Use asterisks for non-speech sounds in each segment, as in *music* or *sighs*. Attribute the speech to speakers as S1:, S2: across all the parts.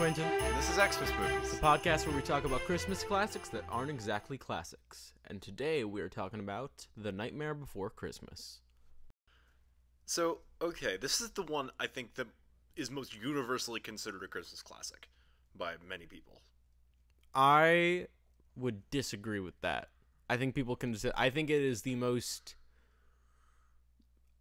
S1: Quintin,
S2: and this is Xmas Movies.
S1: the podcast where we talk about Christmas classics that aren't exactly classics. And today we are talking about The Nightmare Before Christmas.
S2: So, okay, this is the one I think that is most universally considered a Christmas classic by many people.
S1: I would disagree with that. I think people can. I think it is the most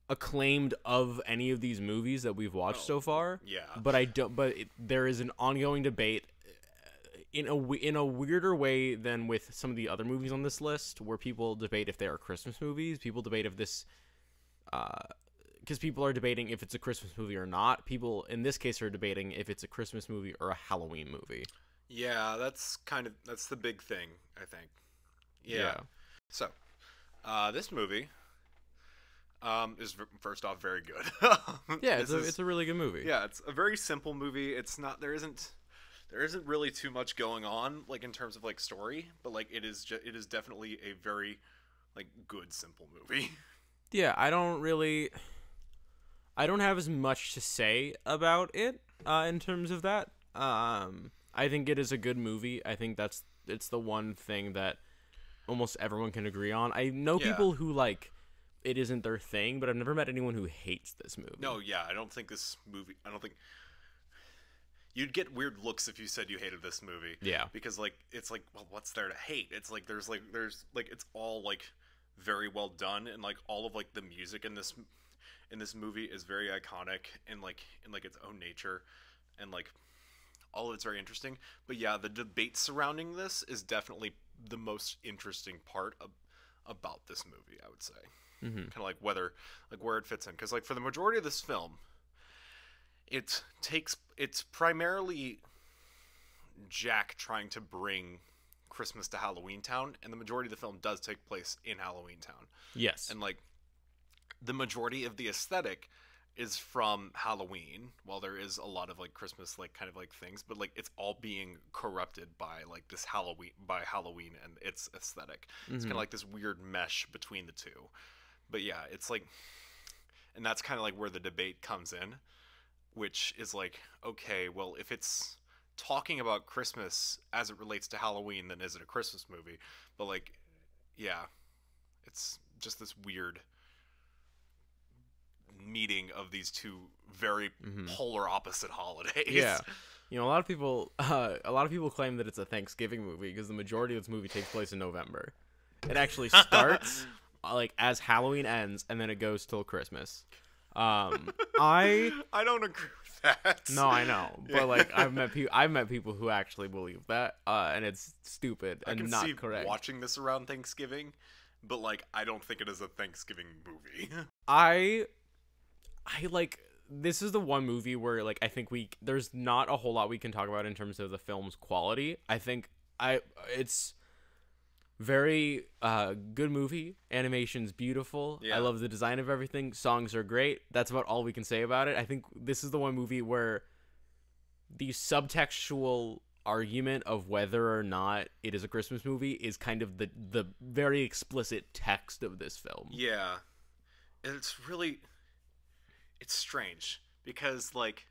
S1: acclaimed of any of these movies that we've watched
S2: Oh,
S1: so far.
S2: Yeah.
S1: But I don't. But it, there is an ongoing debate uh, in a we- in a weirder way than with some of the other movies on this list, where people debate if they are Christmas movies. People debate if this, uh, because people are debating if it's a Christmas movie or not. People in this case are debating if it's a Christmas movie or a Halloween movie.
S2: Yeah, that's kind of that's the big thing, I think. Yeah. So, uh, this movie um, is first off very good. *laughs*
S1: Yeah, it's a,
S2: is-
S1: it's a really good movie.
S2: yeah, it's a very simple movie. It's not there isn't there isn't really too much going on like in terms of like story, but like it is ju- it is definitely a very like good simple movie. *laughs*
S1: Yeah, I don't really I don't have as much to say about it uh, in terms of that. Um I think it is a good movie. I think that's it's the one thing that almost everyone can agree on. I know
S2: Yeah.
S1: people who like it isn't their thing, but I've never met anyone who hates this movie.
S2: No, yeah, I don't think this movie. I don't think you'd get weird looks if you said you hated this movie.
S1: Yeah.
S2: because like it's like, well, what's there to hate? It's like there's like there's like it's all like very well done, and like all of like the music in this in this movie is very iconic and like in like its own nature, and like all of it's very interesting. But yeah, the debate surrounding this is definitely the most interesting part of, about this movie. I would say
S1: hmm
S2: kind of like whether like where it fits in. Because like for the majority of this film it takes it's primarily jack trying to bring christmas to halloween town and the majority of the film does take place in halloween town.
S1: Yes.
S2: and like the majority of the aesthetic is from halloween while there is a lot of like christmas like kind of like things but like it's all being corrupted by like this halloween by halloween and its aesthetic. It's kind of like this weird mesh between the two but yeah it's like and that's kind of like where the debate comes in which is like okay well if it's talking about christmas as it relates to halloween then is it a christmas movie but like yeah it's just this weird meeting of these two very
S1: Mhm.
S2: polar opposite *laughs* holidays
S1: Yeah. You know, a lot of people, uh, a lot of people claim that it's a Thanksgiving movie because the majority of this movie takes place in November. It actually starts *laughs* like as Halloween ends, and then it goes till Christmas. Um, *laughs* I
S2: i don't agree with that
S1: no, I know, but like I've met *laughs* people, I've met people who actually believe that, uh, and it's stupid
S2: I
S1: and
S2: can
S1: not
S2: see
S1: correct.
S2: watching this around Thanksgiving, but like I don't think it is a Thanksgiving movie. *laughs*
S1: I I like this is the one movie where like I think we there's not a whole lot we can talk about in terms of the film's quality. I think I it's very uh good movie. Animation's beautiful.
S2: Yeah.
S1: I love the design of everything. Songs are great. That's about all we can say about it. I think this is the one movie where the subtextual argument of whether or not it is a Christmas movie is kind of the the very explicit text of this film.
S2: yeah, it's really it's strange because like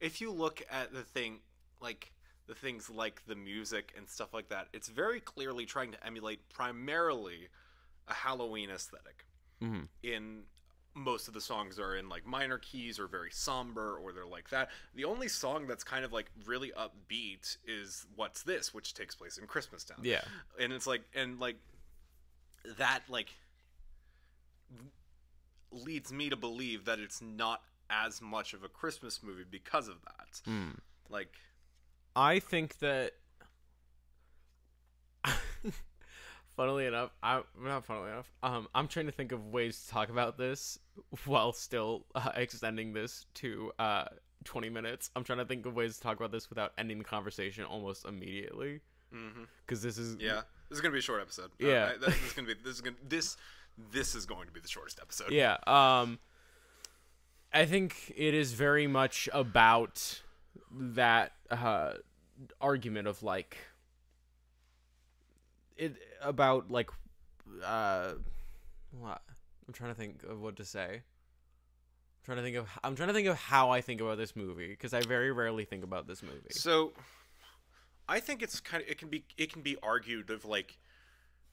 S2: if you look at the thing like the things like the music and stuff like that, it's very clearly trying to emulate primarily a Halloween aesthetic.
S1: Mhm.
S2: in most of the songs are in like minor keys or very somber or they're like that. The only song that's kind of like really upbeat is What's This, which takes place in Christmas Town.
S1: Yeah.
S2: And it's like and like that like leads me to believe that it's not as much of a Christmas movie because of that.
S1: Mm.
S2: Like
S1: I think that. *laughs* funnily enough, I'm not funnily enough. Um, I'm trying to think of ways to talk about this while still uh, extending this to uh 20 minutes. I'm trying to think of ways to talk about this without ending the conversation almost immediately because this is
S2: yeah, this is going to be a short episode. Uh,
S1: Yeah.
S2: I- this is going to be this is going to this this is going to be the shortest episode.
S1: yeah. Um, I think it is very much about that uh argument of like it about like uh what I'm trying to think of what to say. I'm trying to think of I'm trying to think of how I think about this movie because I very rarely think about this movie.
S2: So, I think it's kind of it can be it can be argued of like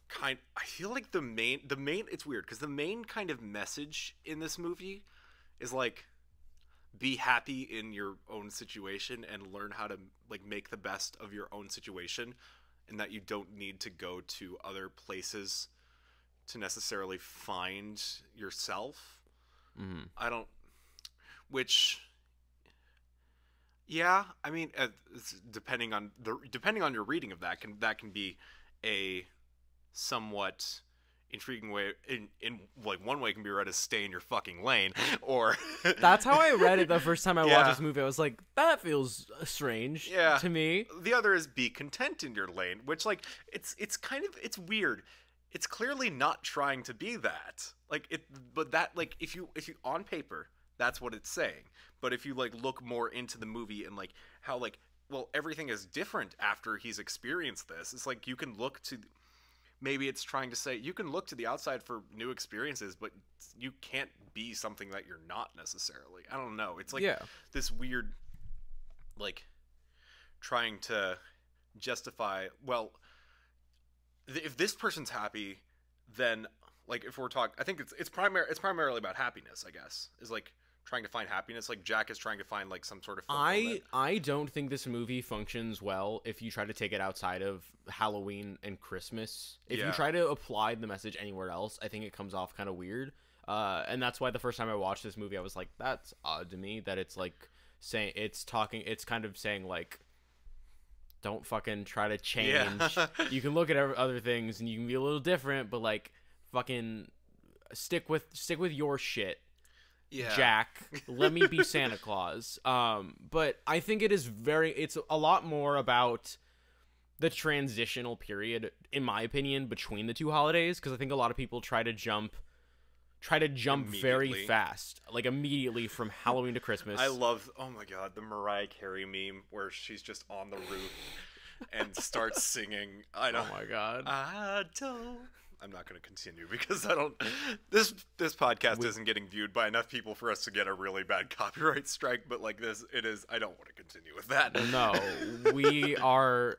S2: kind. I feel like the main the main it's weird because the main kind of message in this movie is like be happy in your own situation and learn how to like make the best of your own situation and that you don't need to go to other places to necessarily find yourself
S1: Mm-hmm.
S2: i don't which yeah i mean uh, it's depending on the depending on your reading of that can that can be a somewhat intriguing way in in like one way it can be read as stay in your fucking lane *laughs* or *laughs*
S1: That's how I read it the first time I
S2: Yeah.
S1: watched this movie. I was like, that feels uh, strange
S2: Yeah.
S1: to me.
S2: the other is be content in your lane which like it's it's kind of it's weird it's clearly not trying to be that like it but that like if you if you on paper that's what it's saying but if you like look more into the movie and like how like well everything is different after he's experienced this it's like you can look to maybe it's trying to say you can look to the outside for new experiences but you can't be something that you're not necessarily i don't know it's like
S1: yeah.
S2: this weird like trying to justify well th- if this person's happy then like if we're talking i think it's it's primary it's primarily about happiness i guess is like trying to find happiness like jack is trying to find like some sort of
S1: I. I don't think this movie functions well if you try to take it outside of Halloween and Christmas. If you try to apply the message anywhere else, I think it comes off kind of weird. Uh, and that's why the first time I watched this movie, I was like, "That's odd to me." That it's like saying it's talking, it's kind of saying like, "Don't fucking try to change."
S2: Yeah. *laughs*
S1: you can look at other things and you can be a little different, but like, fucking stick with stick with your shit.
S2: Yeah
S1: Jack, *laughs* let me be Santa Claus. Um, but I think it is very it's a lot more about the transitional period in my opinion between the two holidays because I think a lot of people try to jump try to jump very fast, like immediately from Halloween to Christmas.
S2: i love oh my god the mariah carey meme where she's just on the roof and starts singing i
S1: Oh
S2: don't
S1: my god.
S2: I don't. I'm not going to continue *laughs* because I don't. This this podcast isn't getting viewed by enough people for us to get a really bad *laughs* copyright strike. But like this, it is. I don't want to continue with that.
S1: no, *laughs* we are.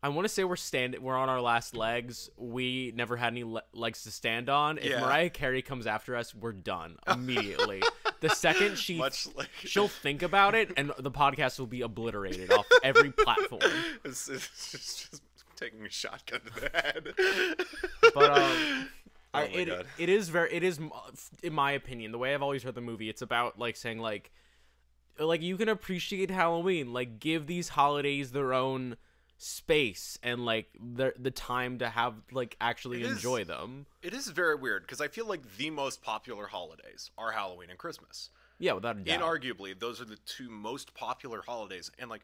S1: I want to say we're stand. We're on our last legs. We never had any le- legs to stand on. If
S2: Yeah.
S1: Mariah Carey comes after us, we're done immediately. the second she
S2: like
S1: she'll think about it, and the podcast will be obliterated off every platform.
S2: it's, it's just, just taking a shotgun to the head. *laughs*
S1: But um, *laughs*
S2: oh
S1: I,
S2: my
S1: it
S2: god.
S1: it is very it is in my opinion the way I've always heard the movie. It's about like saying like like you can appreciate Halloween, like give these holidays their own space and like the the time to have like actually
S2: It is-
S1: enjoy them.
S2: It is very weird because I feel like the most popular holidays are Halloween and Christmas.
S1: Yeah, without a doubt.
S2: inarguably those are the two most popular holidays and like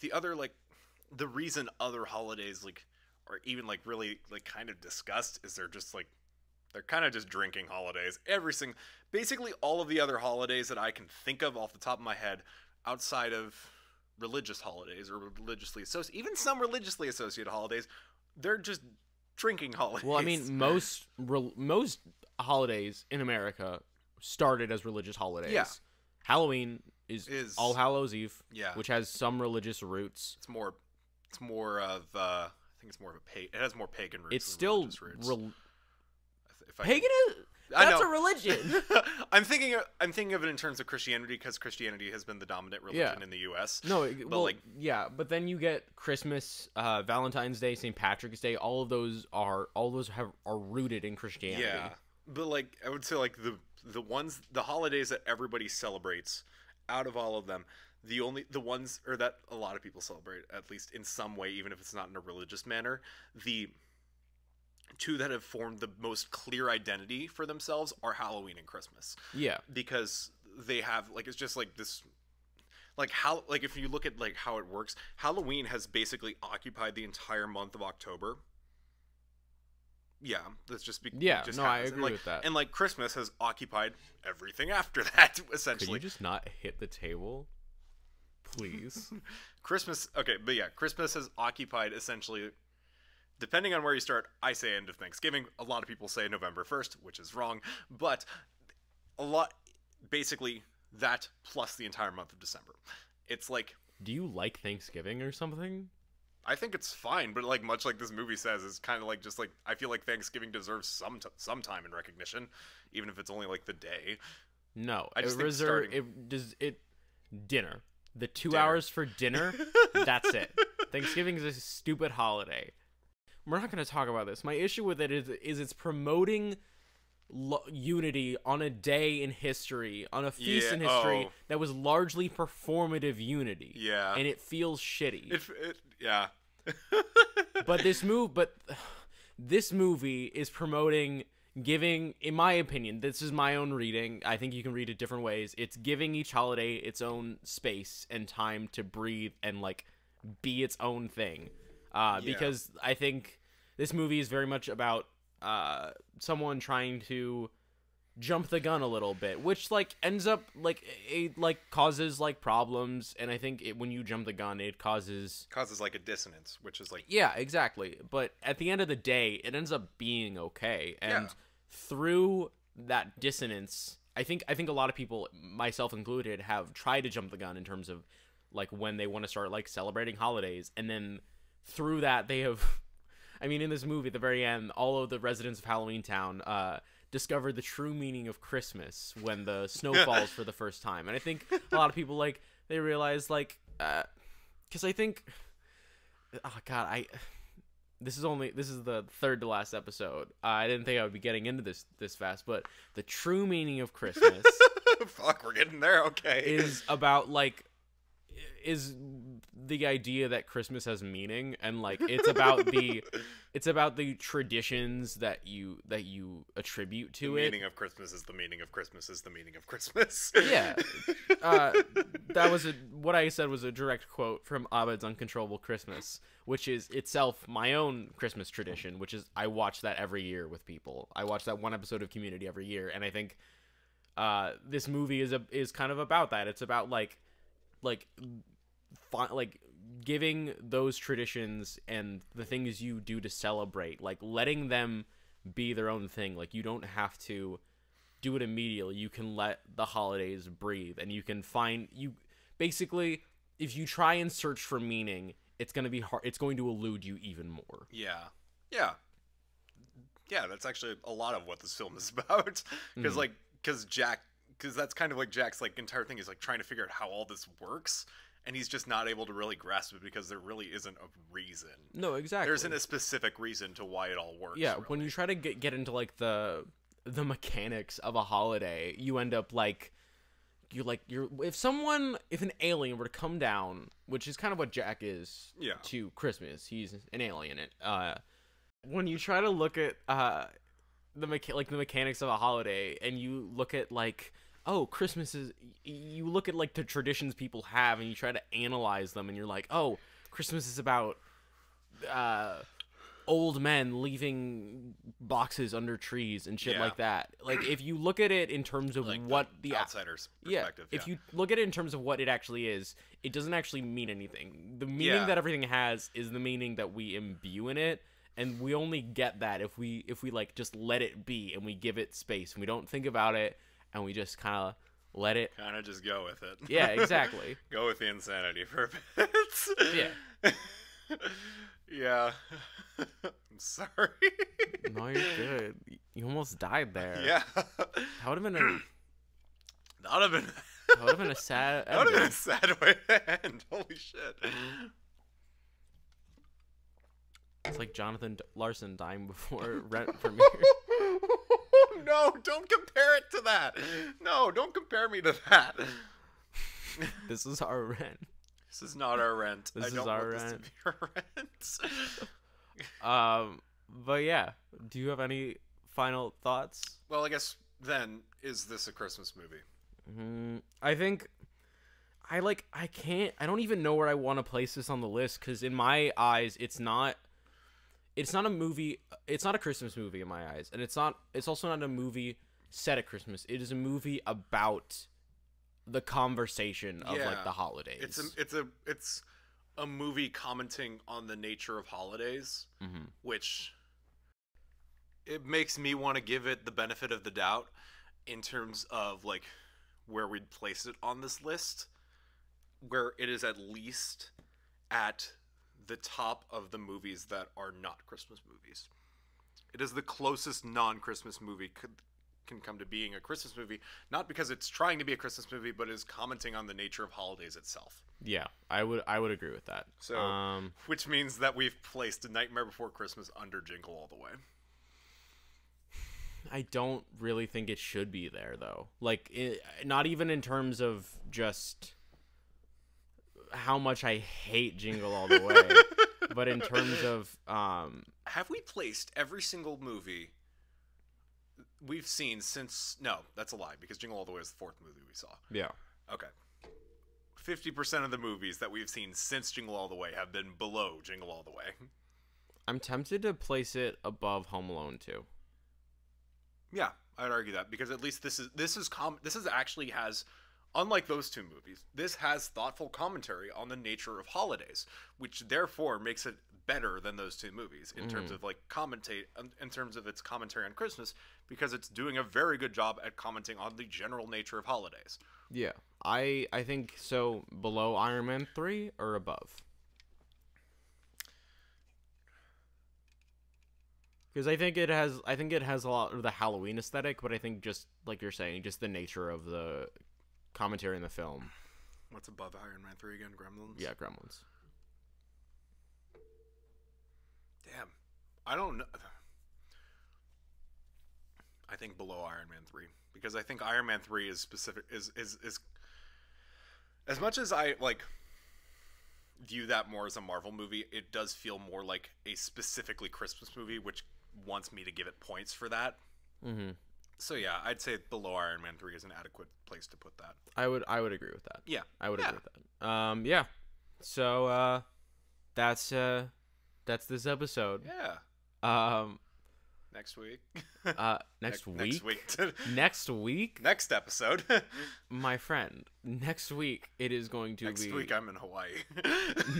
S2: the other like the reason other holidays like are even like really like kind of discussed is they're just like they're kind of just drinking holidays every single basically all of the other holidays that i can think of off the top of my head outside of religious holidays or religiously associated even some religiously associated holidays they're just drinking *laughs* holidays
S1: Well, I mean, *laughs* most rel most holidays in America started as religious holidays.
S2: Yeah.
S1: Halloween is,
S2: Is-
S1: All Hallows Eve,
S2: yeah
S1: which has some religious roots.
S2: it's more it's more of uh i think it's more of a pa- it has more pagan roots
S1: It's still
S2: roots.
S1: rel-
S2: if I
S1: pagan. Is, that's a religion. *laughs* *laughs*
S2: I'm thinking of, I'm thinking of it in terms of Christianity because Christianity has been the dominant religion
S1: Yeah.
S2: in the U.S.
S1: No, it- well,
S2: like-
S1: yeah, but then you get Christmas, uh, Valentine's Day, St. Patrick's Day. All of those are all those have are rooted in Christianity.
S2: Yeah, but like I would say, like the the ones the holidays that everybody celebrates, out of all of them, the only the ones or that a lot of people celebrate at least in some way, even if it's not in a religious manner, the two that have formed the most clear identity for themselves are Halloween and Christmas.
S1: yeah,
S2: because they have like it's just like this like how like if you look at like how it works halloween has basically occupied the entire month of october yeah that's just be-
S1: Yeah,
S2: just
S1: no, I
S2: happens. And,
S1: agree
S2: like,
S1: with that.
S2: and like christmas has occupied everything *laughs* after that
S1: could
S2: essentially
S1: you just not hit the table, please? *laughs*
S2: christmas okay but yeah christmas has occupied essentially depending on where you start i say end of thanksgiving a lot of people say november 1st which is wrong but a lot basically that plus the entire month of December. It's like
S1: Do you like Thanksgiving or something?
S2: I think it's fine, but like much like this movie says, it's kind of like just like I feel like Thanksgiving deserves some t- some time and recognition, even if it's only like the day.
S1: No,
S2: I just
S1: it
S2: think
S1: reserve
S2: starting-
S1: it does it dinner. The two
S2: Dinner.
S1: hours for dinner, *laughs* that's it. Thanksgiving is a stupid holiday. We're not going to talk about this. My issue with it is is it's promoting lo- unity on a day in history, on a feast
S2: Yeah,
S1: in history
S2: oh.
S1: that was largely performative unity.
S2: Yeah.
S1: and it feels shitty.
S2: It, it yeah. *laughs*
S1: but this move but *sighs* this movie is promoting giving in my opinion this is my own reading i think you can read it different ways it's giving each holiday its own space and time to breathe and like be its own thing uh,
S2: Yeah.
S1: because i think this movie is very much about uh, someone trying to jump the gun a little bit which like ends up like it like causes like problems and i think it, when you jump the gun it causes
S2: causes like a dissonance, which is like
S1: yeah, exactly. But at the end of the day, it ends up being okay. And
S2: Yeah.
S1: through that dissonance, I think I think a lot of people, myself included, have tried to jump the gun in terms of like when they want to start like celebrating holidays, and then through that they have. *laughs* I mean, in this movie, at the very end, all of the residents of Halloween Town uh, discovered the true meaning of Christmas when the *laughs* snow falls for the first time, and I think a lot of people like they realize like because I think oh god i this is only this is the third to last episode uh, i didn't think i would be getting into this this fast but the true meaning of christmas *laughs*
S2: fuck, we're getting there. Okay.
S1: is about like is the idea that christmas has meaning and like it's about the *laughs* it's about the traditions that you that you attribute
S2: the
S1: to it
S2: meaning of Christmas is the meaning of Christmas is the meaning of Christmas.
S1: yeah *laughs* uh, that was a what I said was a direct quote from Abed's Uncontrollable Christmas, which is itself my own Christmas tradition. Which is I watch that every year with people. I watch that one episode of Community every year, and I think uh, this movie is a is kind of about that. It's about like like fi- like giving those traditions and the things you do to celebrate, like letting them be their own thing. Like you don't have to do it immediately. You can let the holidays breathe and you can find you basically if you try and search for meaning, it's going to be hard it's going to elude you even more.
S2: Yeah. Yeah. Yeah, that's actually a lot of what this film is *laughs* about. Because,
S1: Mhm.
S2: like, because Jack, because that's kind of like Jack's, like, entire thing is, like, trying to figure out how all this works. And he's just not able to really grasp it because there really isn't a reason.
S1: No, exactly.
S2: There isn't a specific reason to why it all works.
S1: yeah
S2: really.
S1: when you try to get, get into like the the mechanics of a holiday you end up like you like you're if someone if an alien were to come down which is kind of what jack is
S2: Yeah.
S1: to christmas he's an alien it uh when you try to look at uh the mecha- like the mechanics of a holiday and you look at like oh christmas is you look at like the traditions people have and you try to analyze them and you're like oh christmas is about uh old men leaving boxes under trees and shit
S2: Yeah.
S1: like that like if you look at it in terms of
S2: Like
S1: what the,
S2: outsider's
S1: yeah,
S2: perspective.
S1: if you look at it in terms of what it actually is, it doesn't actually mean anything. The meaning
S2: Yeah.
S1: that everything has is the meaning that we imbue in it, and we only get that if we if we like just let it be and we give it space and we don't think about it and we just kind of let it.
S2: kind of just go with it.
S1: Yeah, *laughs* exactly.
S2: go with the insanity for *laughs* a bit.
S1: Yeah. *laughs*
S2: yeah. I'm sorry.
S1: no, you're good. You almost died there.
S2: Yeah.
S1: That would have been a *clears throat*
S2: That would have been.
S1: that would have been a sad.
S2: That would have been a sad way to end. Holy shit.
S1: It's like Jonathan D- Larson dying before Rent premiere.
S2: No, don't compare it to that. No, don't compare me to that.
S1: this is our Rent.
S2: This is not our rent.
S1: This
S2: I
S1: is our
S2: want this
S1: rent.
S2: to be *laughs* our rent.
S1: Um, but yeah, do you have any final thoughts?
S2: well, I guess then is this a Christmas movie?
S1: Mm, I think I like I can't I don't even know where I want to place this on the list cuz in my eyes it's not it's not a movie it's not a Christmas movie in my eyes and it's not it's also not a movie set at Christmas. It is a movie about the conversation of
S2: Yeah.
S1: like the holidays.
S2: It's a it's a it's a movie commenting on the nature of holidays,
S1: Mhm.
S2: which it makes me want to give it the benefit of the doubt in terms of like where we'd place it on this list, where it is at least at the top of the movies that are not Christmas movies. It is the closest non-Christmas movie could can come to being a Christmas movie, not because it's trying to be a Christmas movie, but is commenting on the nature of holidays itself.
S1: Yeah, I would I would agree with that.
S2: So-
S1: um,
S2: Which means that we've placed Nightmare Before Christmas under Jingle All the Way.
S1: I don't really think it should be there though. Like, i not even in terms of just how much I hate Jingle All the Way, *laughs* but in terms of um,
S2: Have we placed every single movie we've seen since? No, that's a lie because Jingle All the Way is the fourth movie we saw.
S1: yeah,
S2: Okay. 50% of the movies that we've seen since Jingle All the Way have been below Jingle All the Way.
S1: I'm tempted to place it above Home Alone too.
S2: Yeah, I'd argue that because at least this is this is com- this is actually has unlike those two movies, this has thoughtful commentary on the nature of holidays, which therefore makes it better than those two movies in terms of like commentate um, in terms of its commentary on Christmas because it's doing a very good job at commenting on the general nature of holidays.
S1: Yeah, I I think so. Below Iron Man three or above? Because I think it has I think it has a lot of the Halloween aesthetic, but I think just like you're saying, just the nature of the commentary in the film.
S2: What's above Iron Man 3 again? Gremlins?
S1: Yeah, Gremlins.
S2: Damn. I don't know. I think below Iron Man 3 because I think Iron Man 3 is specific is is is as much as I like view that more as a Marvel movie, it does feel more like a specifically Christmas movie which wants me to give it points for that.
S1: Mm-hmm.
S2: So yeah, I'd say below Iron Man 3 is an adequate place to put that.
S1: I would I would agree with that.
S2: Yeah.
S1: I would
S2: Yeah.
S1: agree with that. Um, yeah. So uh, that's uh, that's this episode.
S2: Yeah.
S1: Um,
S2: Next week.
S1: uh, *laughs* next week.
S2: Next week. *laughs*
S1: Next week,
S2: Next episode. *laughs*
S1: my friend. Next week it is going to
S2: Next
S1: be.
S2: Next week I'm in Hawaii.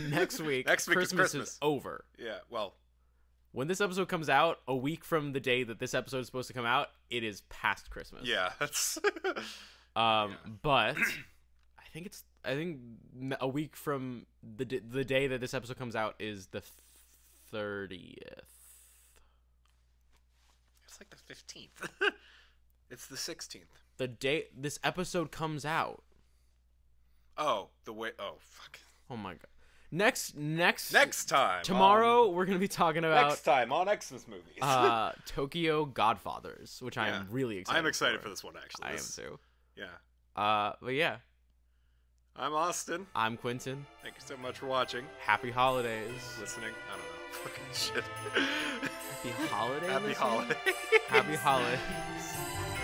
S1: next week.
S2: Next week
S1: Christmas
S2: is Christmas.
S1: over.
S2: Yeah, well,
S1: When this episode comes out, a week from the day that this episode is supposed to come out, it is past Christmas.
S2: yeah, that's *laughs*
S1: Um,
S2: Yeah.
S1: but I think it's I think a week from the d- the day that this episode comes out is the thirtieth.
S2: it's like the 15th. *laughs* it's the 16th.
S1: The day this episode comes out.
S2: Oh, the way oh fuck.
S1: Oh my god. Next next
S2: Next time.
S1: tomorrow we're gonna be talking about
S2: next time on Xmas movies.
S1: uh *laughs* Tokyo Godfathers, which I am really excited.
S2: I'm excited for this one actually.
S1: I am too.
S2: Yeah.
S1: Uh, but yeah,
S2: I'm Austin.
S1: I'm Quintin.
S2: Thank you so much for watching,
S1: Happy holidays.
S2: listening. I don't know. *laughs* Fucking shit.
S1: Happy holidays.
S2: Happy holidays.
S1: Happy holiday. *laughs*